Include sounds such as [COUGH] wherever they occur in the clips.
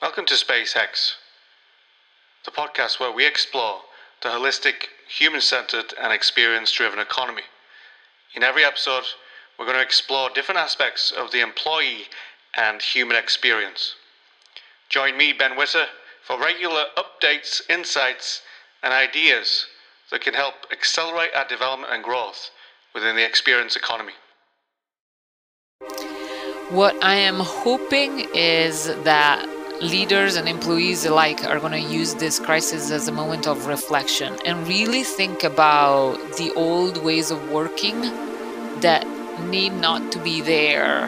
Welcome to SpaceX, the podcast where we explore the holistic, human centered, and experience driven economy. In every episode, we're going to explore different aspects of the employee and human experience. Join me, Ben Whitter, for regular updates, insights, and ideas that can help accelerate our development and growth within the experience economy. What I am hoping is that leaders and employees alike are going to use this crisis as a moment of reflection and really think about the old ways of working that need not to be there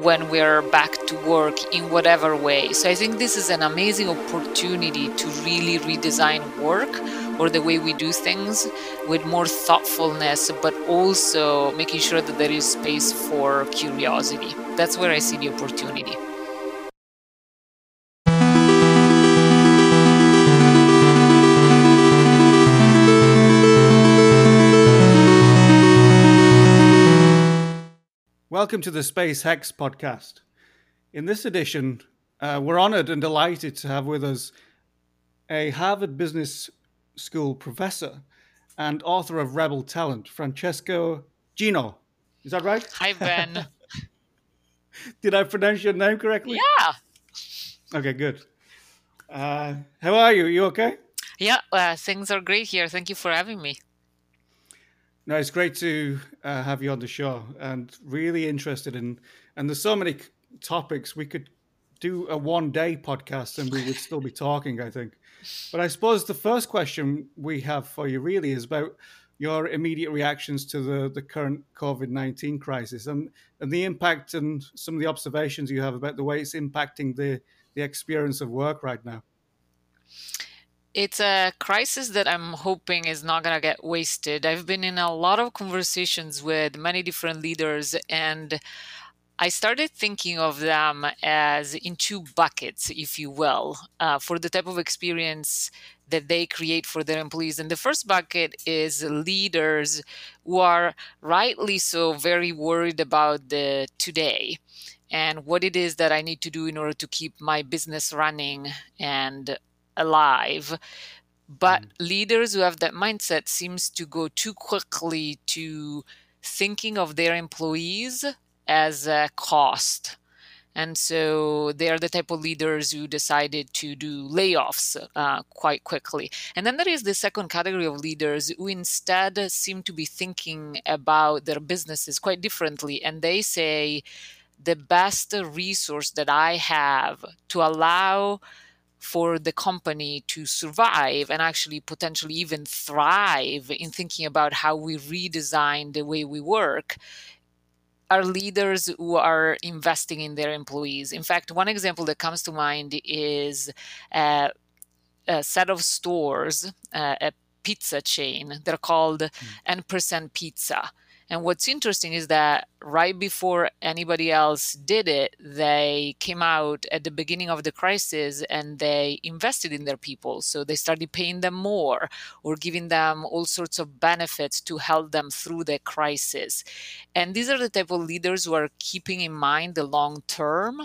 when we're back to work in whatever way. So I think this is an amazing opportunity to really redesign work or the way we do things with more thoughtfulness, but also making sure that there is space for curiosity. That's where I see the opportunity. Welcome to the Space Hex podcast. In this edition, uh, we're honored and delighted to have with us a Harvard Business School professor and author of Rebel Talent, Francesca Gino. Is that right? Hi, Ben. [LAUGHS] Did I pronounce your name correctly? Yeah. Okay, good. Uh, how are you? You okay? Yeah, uh, things are great here. Thank you for having me. No, it's great to uh, have you on the show and really interested in. And there's so many topics we could do a one day podcast and we would still be talking, I think. But I suppose the first question we have for you really is about your immediate reactions to the, the current COVID 19 crisis and, and the impact and some of the observations you have about the way it's impacting the, the experience of work right now it's a crisis that I'm hoping is not going to get wasted. I've been in a lot of conversations with many different leaders, and I started thinking of them as in two buckets, if you will, uh, for the type of experience that they create for their employees. And the first bucket is leaders who are rightly so very worried about the today and what it is that I need to do in order to keep my business running and alive but mm. leaders who have that mindset seems to go too quickly to thinking of their employees as a cost and so they are the type of leaders who decided to do layoffs uh, quite quickly. And then there is the second category of leaders who instead seem to be thinking about their businesses quite differently. And they say, the best resource that I have to allow for the company to survive and actually potentially even thrive in thinking about how we redesign the way we work are leaders who are investing in their employees. In fact, one example that comes to mind is a, a set of stores, uh, a pizza chain. They're called mm. N Percent Pizza and what's interesting is that right before anybody else did it, they came out at the beginning of the crisis and they invested in their people. So they started paying them more or giving them all sorts of benefits to help them through the crisis. And these are the type of leaders who are keeping in mind the long term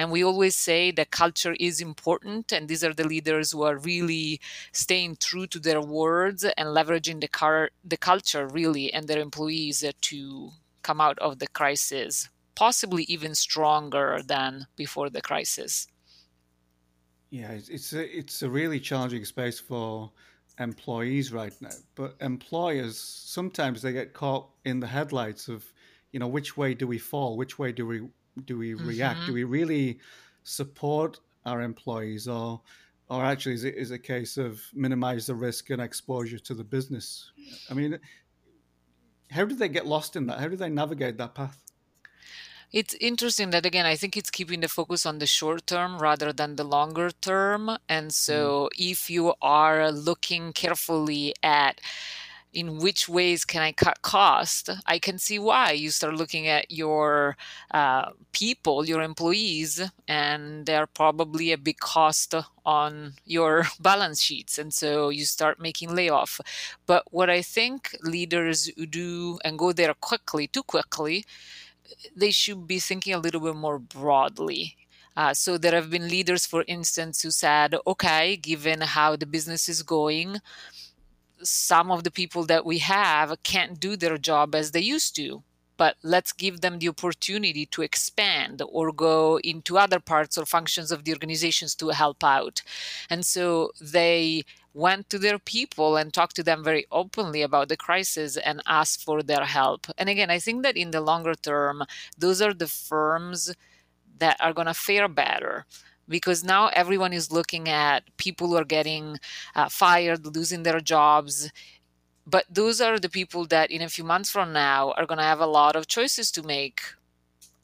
and we always say that culture is important, and these are the leaders who are really staying true to their words and leveraging the, car- the culture really and their employees to come out of the crisis, possibly even stronger than before the crisis. Yeah, it's a, it's a really challenging space for employees right now. But employers sometimes they get caught in the headlights of, you know, which way do we fall? Which way do we do we mm-hmm. react? Do we really support our employees, or or actually is it is a case of minimize the risk and exposure to the business? I mean, how do they get lost in that? How do they navigate that path? It's interesting that again, I think it's keeping the focus on the short term rather than the longer term. And so, mm. if you are looking carefully at in which ways can I cut cost, I can see why you start looking at your uh, people, your employees, and they're probably a big cost on your [LAUGHS] balance sheets. And so you start making layoff. But what I think leaders do and go there quickly, too quickly, they should be thinking a little bit more broadly Uh, so there have been leaders, for instance, who said, okay, given how the business is going, some of the people that we have can't do their job as they used to but let's give them the opportunity to expand or go into other parts or functions of the organizations to help out. And so they went to their people and talked to them very openly about the crisis and asked for their help. And again, I think that in the longer term, those are the firms that are going to fare better because now everyone is looking at people who are getting uh, fired, losing their jobs, but those are the people that in a few months from now are going to have a lot of choices to make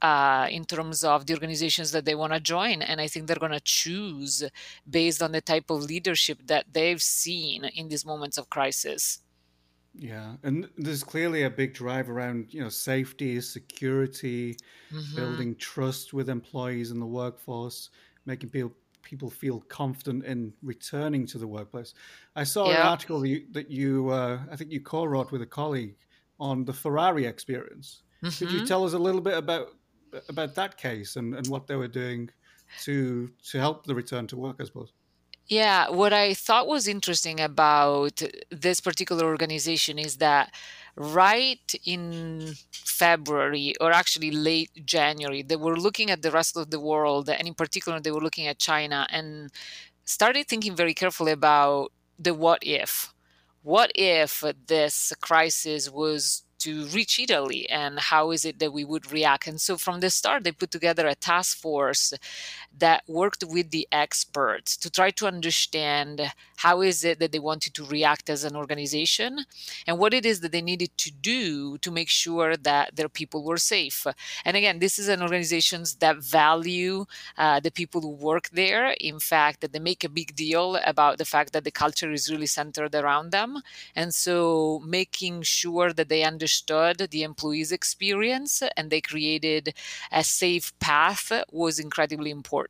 uh, in terms of the organizations that they want to join. And I think they're going to choose based on the type of leadership that they've seen in these moments of crisis. Yeah, and there's clearly a big drive around you know safety, security, mm-hmm. building trust with employees in the workforce, making people people feel confident in returning to the workplace. I saw yeah. an article that you, that you uh, I think you co-wrote with a colleague on the Ferrari experience. Mm-hmm. Could you mm-hmm. tell us a little bit about about that case and, and what they were doing to to help the return to work, I suppose? Yeah, what I thought was interesting about this particular organization is that right in February or actually late January, they were looking at the rest of the world, and in particular, they were looking at China and started thinking very carefully about the what if. What if this crisis was to reach Italy and how is it that we would react. And so from the start, they put together a task force that worked with the experts to try to understand how is it that they wanted to react as an organization and what it is that they needed to do to make sure that their people were safe. And again, this is an organization that value uh, the people who work there. In fact, that they make a big deal about the fact that the culture is really centered around them. And so making sure that they understood the employees' experience and they created a safe path was incredibly important.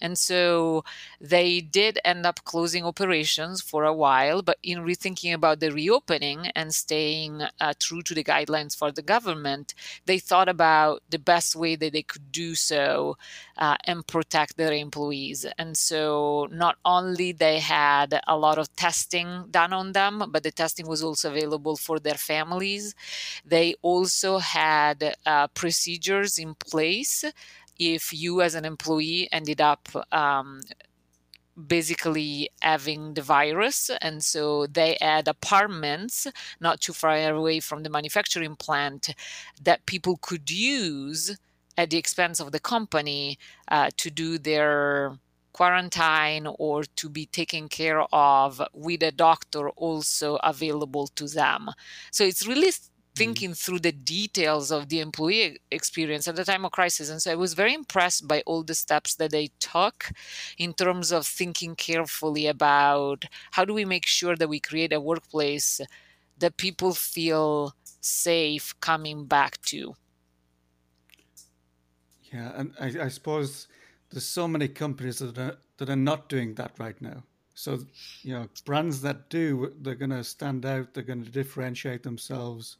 And so they did end up closing operations for a while, but in rethinking about the reopening and staying uh, true to the guidelines for the government, they thought about the best way that they could do so uh, and protect their employees. And so not only they had a lot of testing done on them, but the testing was also available for their families. They also had uh, procedures in place if you, as an employee, ended up um, basically having the virus. And so they had apartments not too far away from the manufacturing plant that people could use at the expense of the company uh, to do their quarantine or to be taken care of with a doctor also available to them. So it's really thinking mm. through the details of the employee experience at the time of crisis. And so I was very impressed by all the steps that they took in terms of thinking carefully about how do we make sure that we create a workplace that people feel safe coming back to. Yeah, and I, I suppose there's so many companies that are, that are not doing that right now. So, you know, brands that do, they're going to stand out. They're going to differentiate themselves,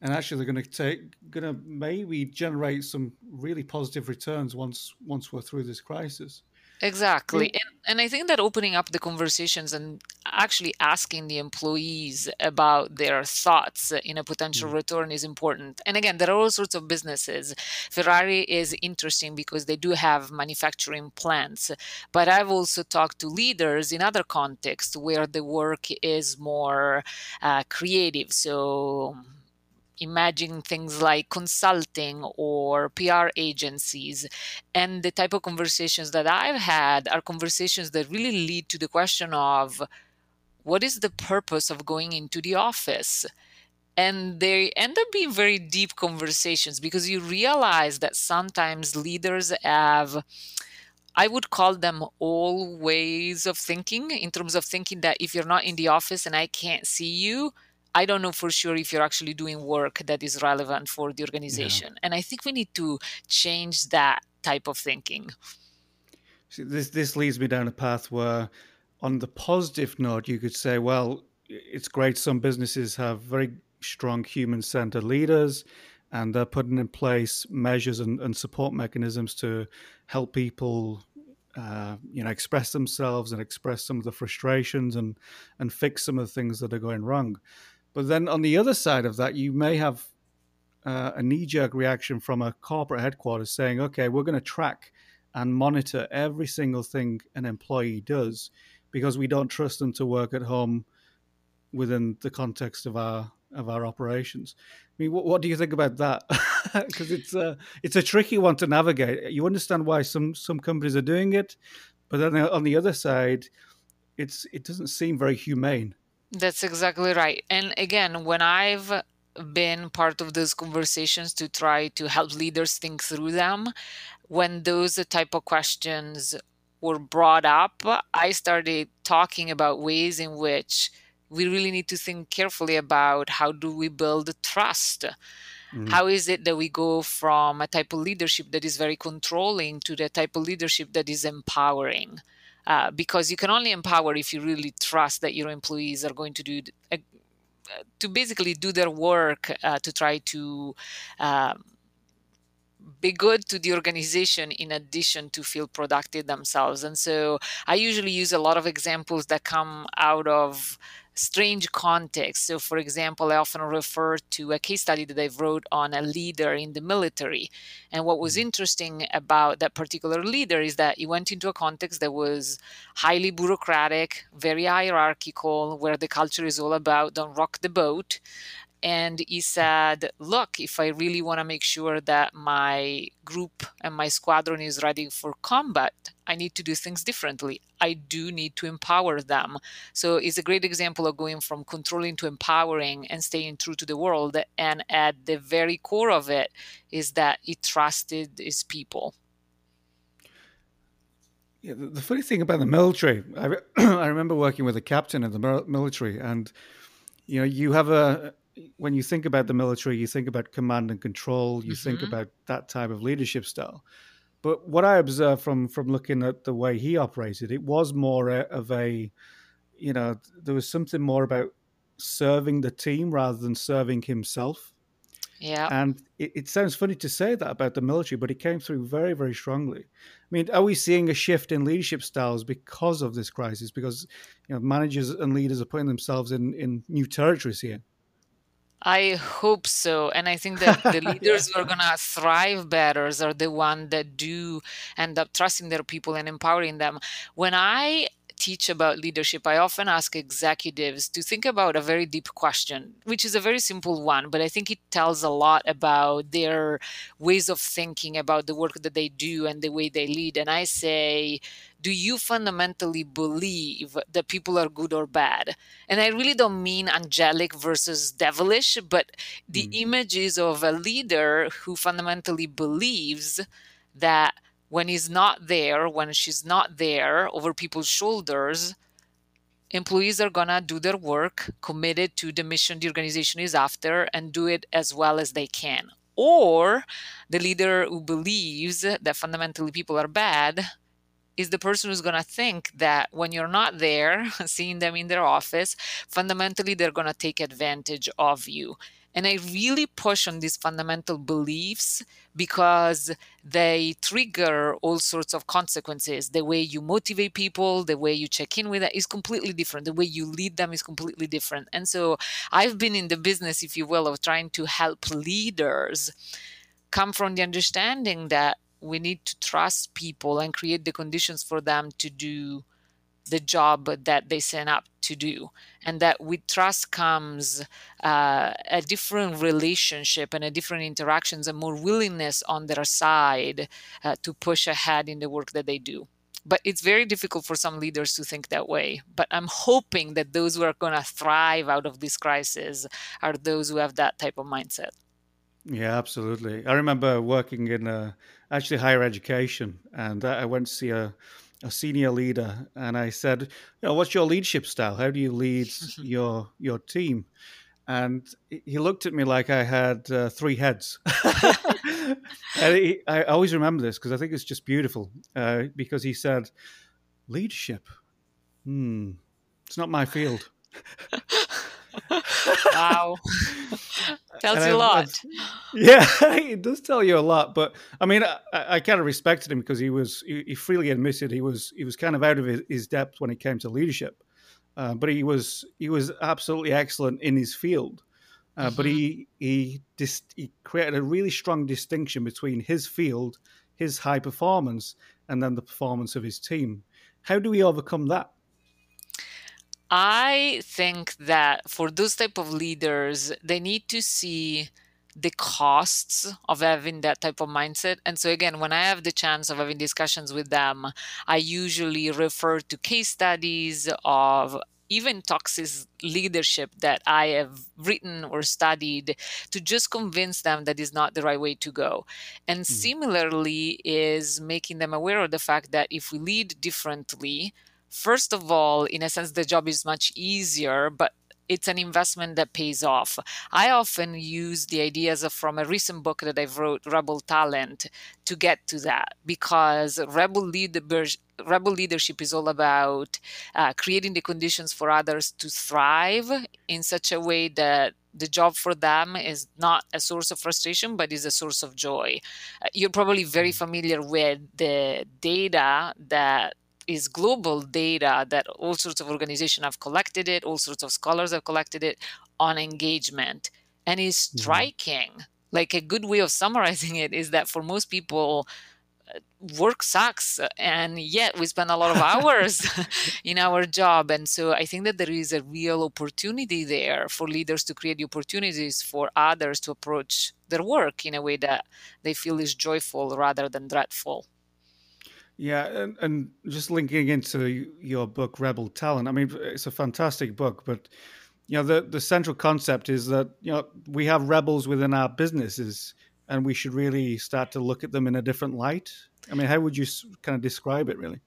and actually, they're going to take, going to maybe generate some really positive returns once once we're through this crisis. Exactly. And, and I think that opening up the conversations and actually asking the employees about their thoughts in a potential mm. return is important. And again, there are all sorts of businesses. Ferrari is interesting because they do have manufacturing plants. But I've also talked to leaders in other contexts where the work is more uh, creative. So, imagine things like consulting or PR agencies. And the type of conversations that I've had are conversations that really lead to the question of what is the purpose of going into the office? And they end up being very deep conversations because you realize that sometimes leaders have. I would call them all ways of thinking in terms of thinking that if you're not in the office and I can't see you, I don't know for sure if you're actually doing work that is relevant for the organization. Yeah. And I think we need to change that type of thinking. See, this this leads me down a path where, on the positive note, you could say, well, it's great. Some businesses have very strong human-centered leaders. and they're putting in place measures and, and support mechanisms to help people uh, you know express themselves and express some of the frustrations and and fix some of the things that are going wrong but then on the other side of that you may have uh, a knee-jerk reaction from a corporate headquarters saying okay we're going to track and monitor every single thing an employee does because we don't trust them to work at home within the context of our of our operations. I mean, what, what do you think about that? [LAUGHS] Because it's a it's a tricky one to navigate. You understand why some some companies are doing it, but then on the other side, it's it doesn't seem very humane. That's exactly right. And again, when I've been part of those conversations to try to help leaders think through them, when those type of questions were brought up, I started talking about ways in which we really need to think carefully about how do we build trust mm-hmm. how is it that we go from a type of leadership that is very controlling to the type of leadership that is empowering uh, because you can only empower if you really trust that your employees are going to do uh, to basically do their work uh, to try to um, be good to the organization in addition to feel productive themselves. And so I usually use a lot of examples that come out of strange context. So, for example, I often refer to a case study that I wrote on a leader in the military. And what was mm-hmm. interesting about that particular leader is that he went into a context that was highly bureaucratic, very hierarchical, where the culture is all about don't rock the boat and he said look if i really want to make sure that my group and my squadron is ready for combat i need to do things differently. I do need to empower them. So it's a great example of going from controlling to empowering and staying true to the world. And at the very core of it is that he trusted his people. Yeah, the, funny thing about the military, I, re- [CLEARS THROAT] I remember working with a captain in the military, and you know, you have a when you think about the military, you think about command and control, you mm-hmm. think about that type of leadership style. But what I observed from from looking at the way he operated, it was more of a, you know, there was something more about serving the team rather than serving himself. Yeah. And it, it, sounds funny to say that about the military, but it came through very, very strongly. I mean, are we seeing a shift in leadership styles because of this crisis? Because you know, managers and leaders are putting themselves in, in new territories here. I hope so. And I think that the [LAUGHS] leaders who are going to thrive better are the ones that do end up trusting their people and empowering them. When I teach about leadership, I often ask executives to think about a very deep question, which is a very simple one, but I think it tells a lot about their ways of thinking about the work that they do and the way they lead. And I say, do you fundamentally believe that people are good or bad? And I really don't mean angelic versus devilish, but the mm. image is of a leader who fundamentally believes that when he's not there, when she's not there over people's shoulders, employees are going to do their work committed to the mission the organization is after and do it as well as they can. Or the leader who believes that fundamentally people are bad is the person who's going to think that when you're not there, [LAUGHS] seeing them in their office, fundamentally they're going to take advantage of you. And I really push on these fundamental beliefs because they trigger all sorts of consequences. The way you motivate people, the way you check in with them is completely different. The way you lead them is completely different. And so I've been in the business, if you will, of trying to help leaders come from the understanding that we need to trust people and create the conditions for them to do the job that they sign up to do and that with trust comes uh, a different relationship and a different interactions and more willingness on their side uh, to push ahead in the work that they do. But it's very difficult for some leaders to think that way. But i'm hoping that those who are going to thrive out of this crisis are those who have that type of mindset. Yeah absolutely. I remember working in a actually higher education, and I went to see a, a senior leader, and I said, "You know, what's your leadership style? How do you lead [LAUGHS] your your team?" And he looked at me like I had uh, three heads. [LAUGHS] and he, I always remember this because I think it's just beautiful. Uh, because he said, "Leadership, hmm, it's not my field." [LAUGHS] wow. [LAUGHS] [LAUGHS] Tells you a lot. Yeah, [LAUGHS] it does tell you a lot. But I mean, I, I kind of respected him because he was he, he, freely admitted he was he was kind of out of his, his depth when it came to leadership. Uh, but he was he was absolutely excellent in his field. Uh, mm-hmm. But he he dis- he created a really strong distinction between his field, his high performance, and then the performance of his team. How do we overcome that? I think that for those type of leaders, they need to see the costs of having that type of mindset. And so again, when I have the chance of having discussions with them, I usually refer to case studies of even toxic leadership that I have written or studied to just convince them that is not the right way to go. And mm. similarly is making them aware of the fact that if we lead differently, first of all, in a sense, the job is much easier, but it's an investment that pays off. I often use the ideas from a recent book that I wrote, Rebel Talent, to get to that because rebel leadership rebel leadership is all about uh, creating the conditions for others to thrive in such a way that the job for them is not a source of frustration but is a source of joy uh, you're probably very mm. familiar with the data that is global data that all sorts of organizations have collected it, all sorts of scholars have collected it on engagement. And is mm-hmm. striking. Mm-hmm. Like a good way of summarizing it is that for most people, uh, work sucks and yet we spend a lot of [LAUGHS] hours [LAUGHS] in our job and so i think that there is a real opportunity there for leaders to create the opportunities for others to approach their work in a way that they feel is joyful rather than dreadful yeah, and, and just linking into your book, Rebel Talent. I mean, it's a fantastic book, but you know, the the central concept is that you know we have rebels within our businesses, and we should really start to look at them in a different light. I mean, how would you kind of describe it, really?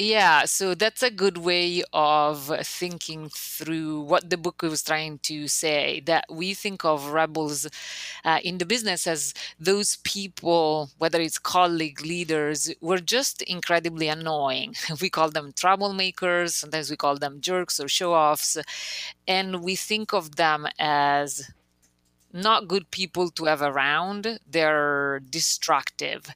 Yeah, so that's a good way of thinking through what the book was trying to say. That we think of rebels uh, in the business as those people, whether it's colleague leaders, were just incredibly annoying. [LAUGHS] We call them troublemakers, sometimes we call them jerks or show offs. And we think of them as not good people to have around, they're destructive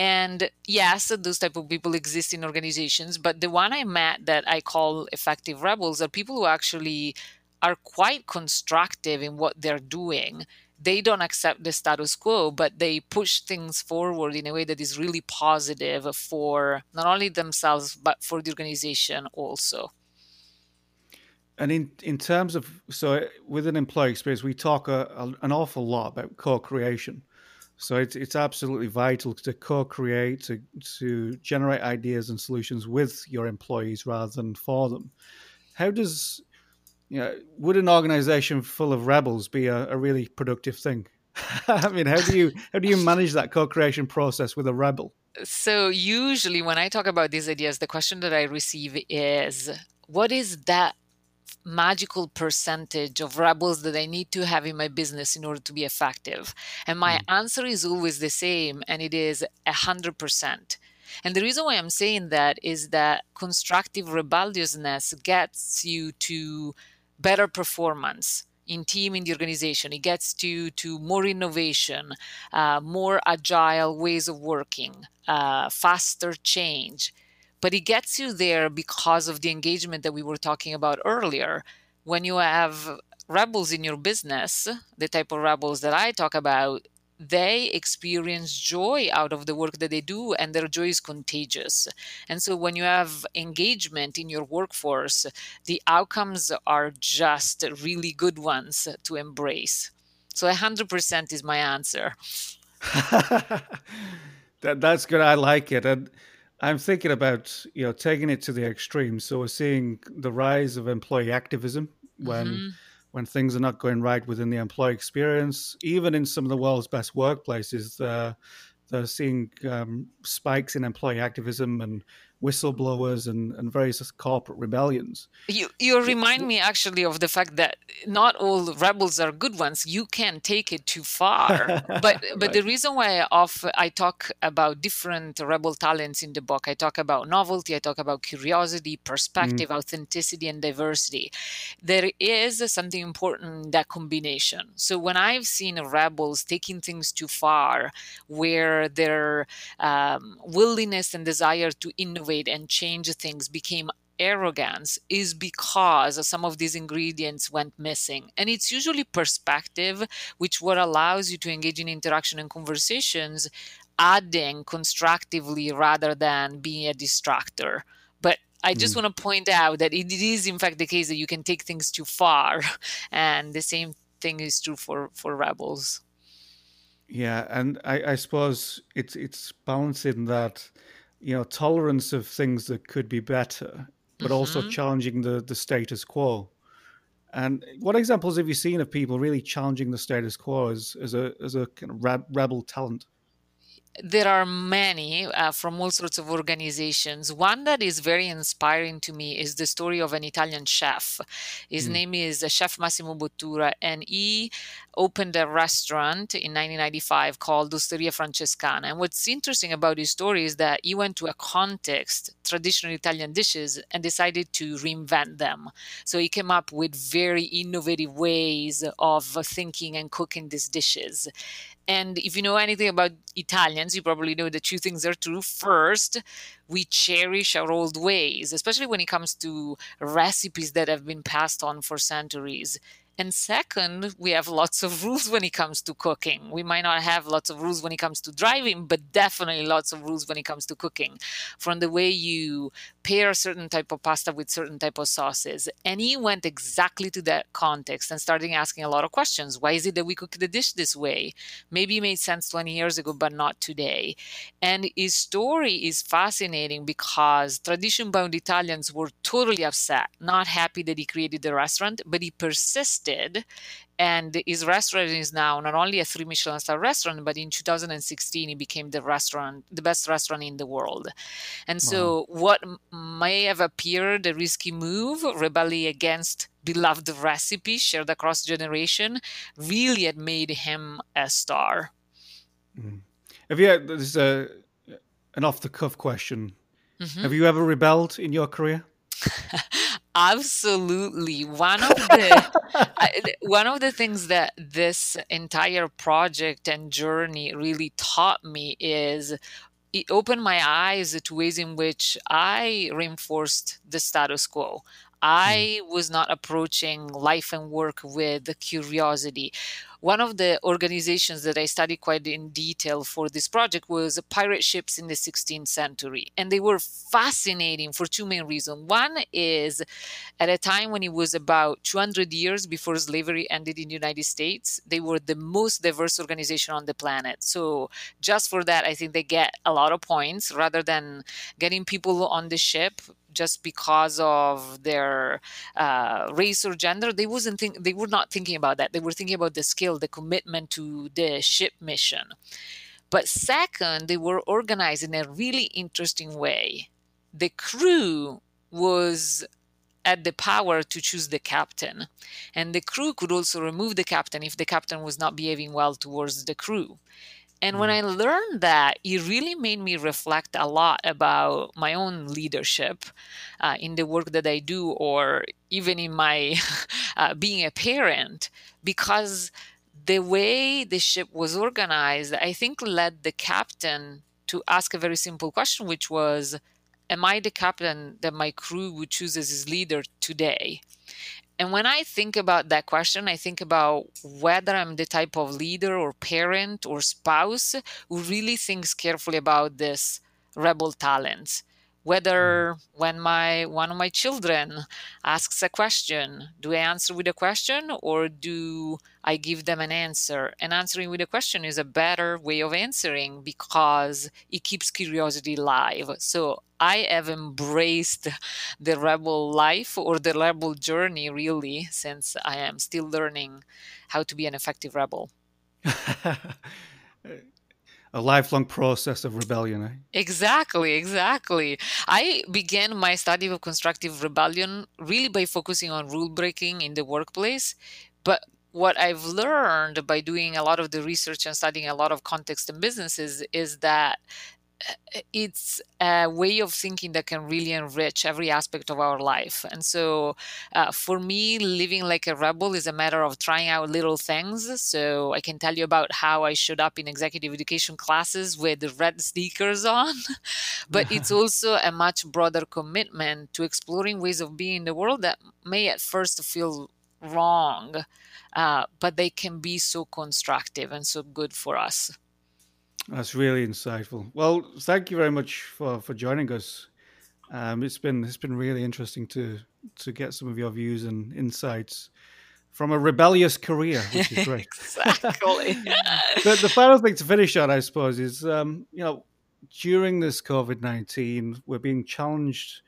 and yes those type of people exist in organizations but the one i met that i call effective rebels are people who actually are quite constructive in what they're doing. They don't accept the status quo but they push things forward in a way that is really positive for not only themselves but for the organization also. And in, in terms of so with an employee experience we talk a, a, an awful lot about co-creation so it's it's absolutely vital to co-create, to to generate ideas and solutions with your employees rather than for them. How does you know, would an organization full of rebels be a, a really productive thing? [LAUGHS] I mean, how do you how do you manage that co-creation process with a rebel? So usually when I talk about these ideas, the question that I receive is what is that magical percentage of rebels that I need to have in my business in order to be effective? And my mm. answer is always the same, and it is 100%. And the reason why I'm saying that is that constructive rebelliousness gets you to better performance in team in the organization. It gets to to more innovation, uh, more agile ways of working, uh, faster change but it gets you there because of the engagement that we were talking about earlier. When you have rebels in your business, the type of rebels that I talk about, they experience joy out of the work that they do, and their joy is contagious. And so, when you have engagement in your workforce, the outcomes are just really good ones to embrace. So, 100% is my answer. [LAUGHS] that, that's good. I like it. And I'm thinking about you know taking it to the extreme. So we're seeing the rise of employee activism when mm-hmm. when things are not going right within the employee experience. Even in some of the world's best workplaces, uh, they're seeing um, spikes in employee activism and whistleblowers and, and various corporate rebellions. You you remind me actually of the fact that not all rebels are good ones. You can take it too far. [LAUGHS] but but right. the reason why I off I talk about different rebel talents in the book, I talk about novelty, I talk about curiosity, perspective, mm. authenticity, and diversity. There is something important in that combination. So when I've seen rebels taking things too far, where their um, willingness and desire to innovate innovate and change things became arrogance is because some of these ingredients went missing and it's usually perspective which what allows you to engage in interaction and conversations adding constructively rather than being a distractor but I just mm. want to point out that it is, in fact, the case that you can take things too far, [LAUGHS] and the same thing is true for for rebels. Yeah, and I, I suppose it's it's balancing that you know tolerance of things that could be better, but mm-hmm. also challenging the the status quo. And what examples have you seen of people really challenging the status quo as as a as a kind of rebel talent? there are many uh, from all sorts of organizations. One that is very inspiring to me is the story of an Italian chef. His mm. name is Chef Massimo Bottura, and he opened a restaurant in 1995 called Osteria Francescana. And what's interesting about his story is that he went to a context, traditional Italian dishes, and decided to reinvent them. So he came up with very innovative ways of thinking and cooking these dishes. And if you know anything about Italians, you probably know that two things are true. First, we cherish our old ways, especially when it comes to recipes that have been passed on for centuries. And second, we have lots of rules when it comes to cooking. We might not have lots of rules when it comes to driving, but definitely lots of rules when it comes to cooking. From the way you pair a certain type of pasta with certain type of sauces. And he went exactly to that context and started asking a lot of questions. Why is it that we cook the dish this way? Maybe it made sense 20 years ago, but not today. And his story is fascinating because tradition bound Italians were totally upset, not happy that he created the restaurant, but he persisted And his restaurant is now not only a three Michelin star restaurant, but in 2016 it became the restaurant, the best restaurant in the world. And so, wow. what may have appeared a risky move, rebelling against beloved recipes shared across generation, really had made him a star. Mm. Have you? This is a an off the cuff question. Mm-hmm. Have you ever rebelled in your career? [LAUGHS] Absolutely. One of the one of the things that this entire project and journey really taught me is it opened my eyes to ways in which I reinforced the status quo. Hmm. I was not approaching life and work with the curiosity one of the organizations that I studied quite in detail for this project was pirate ships in the 16th century. And they were fascinating for two main reasons. One is at a time when it was about 200 years before slavery ended in the United States, they were the most diverse organization on the planet. So just for that, I think they get a lot of points rather than getting people on the ship just because of their uh, race or gender. They wasn't think they were not thinking about that. They were thinking about the skill, the commitment to the ship mission. But second, they were organized in a really interesting way. The crew was had the power to choose the captain. And the crew could also remove the captain if the captain was not behaving well towards the crew. And when mm. I learned that, it really made me reflect a lot about my own leadership uh, in the work that I do, or even in my [LAUGHS] uh, being a parent, because the way the ship was organized, I think led the captain to ask a very simple question, which was, Am I the captain that my crew would choose as his leader today? And when I think about that question, I think about whether I'm the type of leader or parent or spouse who really thinks carefully about this rebel talents whether mm. when my one of my children asks a question do i answer with a question or do i give them an answer? And answering with a question is a better way of answering because it keeps curiosity alive so i have embraced the rebel life or the rebel journey really since i am still learning how to be an effective rebel [LAUGHS] a lifelong process of rebellion. Eh? Exactly, exactly. I began my study of constructive rebellion really by focusing on rule breaking in the workplace. But what I've learned by doing a lot of the research and studying a lot of context and businesses is that it's a way of thinking that can really enrich every aspect of our life. And so, uh, for me, living like a rebel is a matter of trying out little things. So, I can tell you about how I showed up in executive education classes with red sneakers on, [LAUGHS] but it's [LAUGHS] also a much broader commitment to exploring ways of being in the world that may at first feel wrong, uh, but they can be so constructive and so good for us. That's really insightful. Well, thank you very much for, for joining us. Um, it's been it's been really interesting to to get some of your views and insights from a rebellious career, which is great. [LAUGHS] [LAUGHS] exactly. the, the final thing to finish on, I suppose, is um, you know during this COVID nineteen, we're being challenged,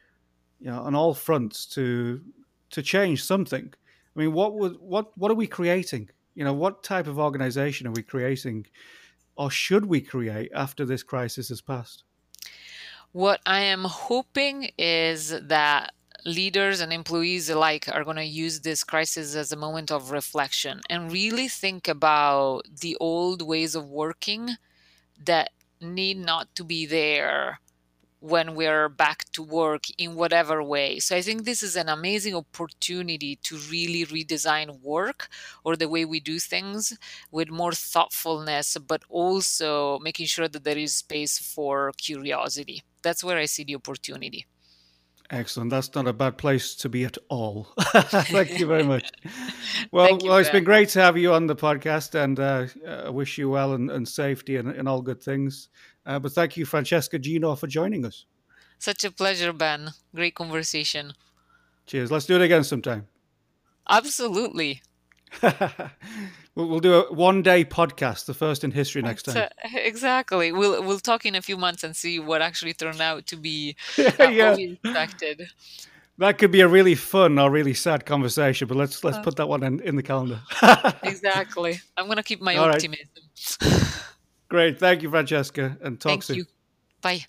you know, on all fronts to to change something. I mean, what would what what are we creating? You know, what type of organization are we creating? Or should we create after this crisis has passed? What I am hoping is that leaders and employees alike are going to use this crisis as a moment of reflection and really think about the old ways of working that need not to be there when we're back to work in whatever way. So I think this is an amazing opportunity to really redesign work or the way we do things with more thoughtfulness, but also making sure that there is space for curiosity. That's where I see the opportunity. Excellent. That's not a bad place to be at all. [LAUGHS] Thank you very much. [LAUGHS] Well, well, it's been great to have you on the podcast, and uh, I wish you well and, and safety and, and, all good things. Uh, but thank you, Francesca Gino, for joining us. Such a pleasure, Ben. Great conversation. Cheers. Let's do it again sometime. Absolutely. [LAUGHS] we'll, do a one day podcast, the first in history next time. [LAUGHS] exactly. We'll we'll talk in a few months and see what actually turned out to be [LAUGHS] uh, yeah. expected. That could be a really fun or really sad conversation, but let's let's uh, put that one in, in the calendar. exactly. I'm gonna keep my All optimism. Right. Great. Thank you, Francesca, and talk Thank soon. You. Bye.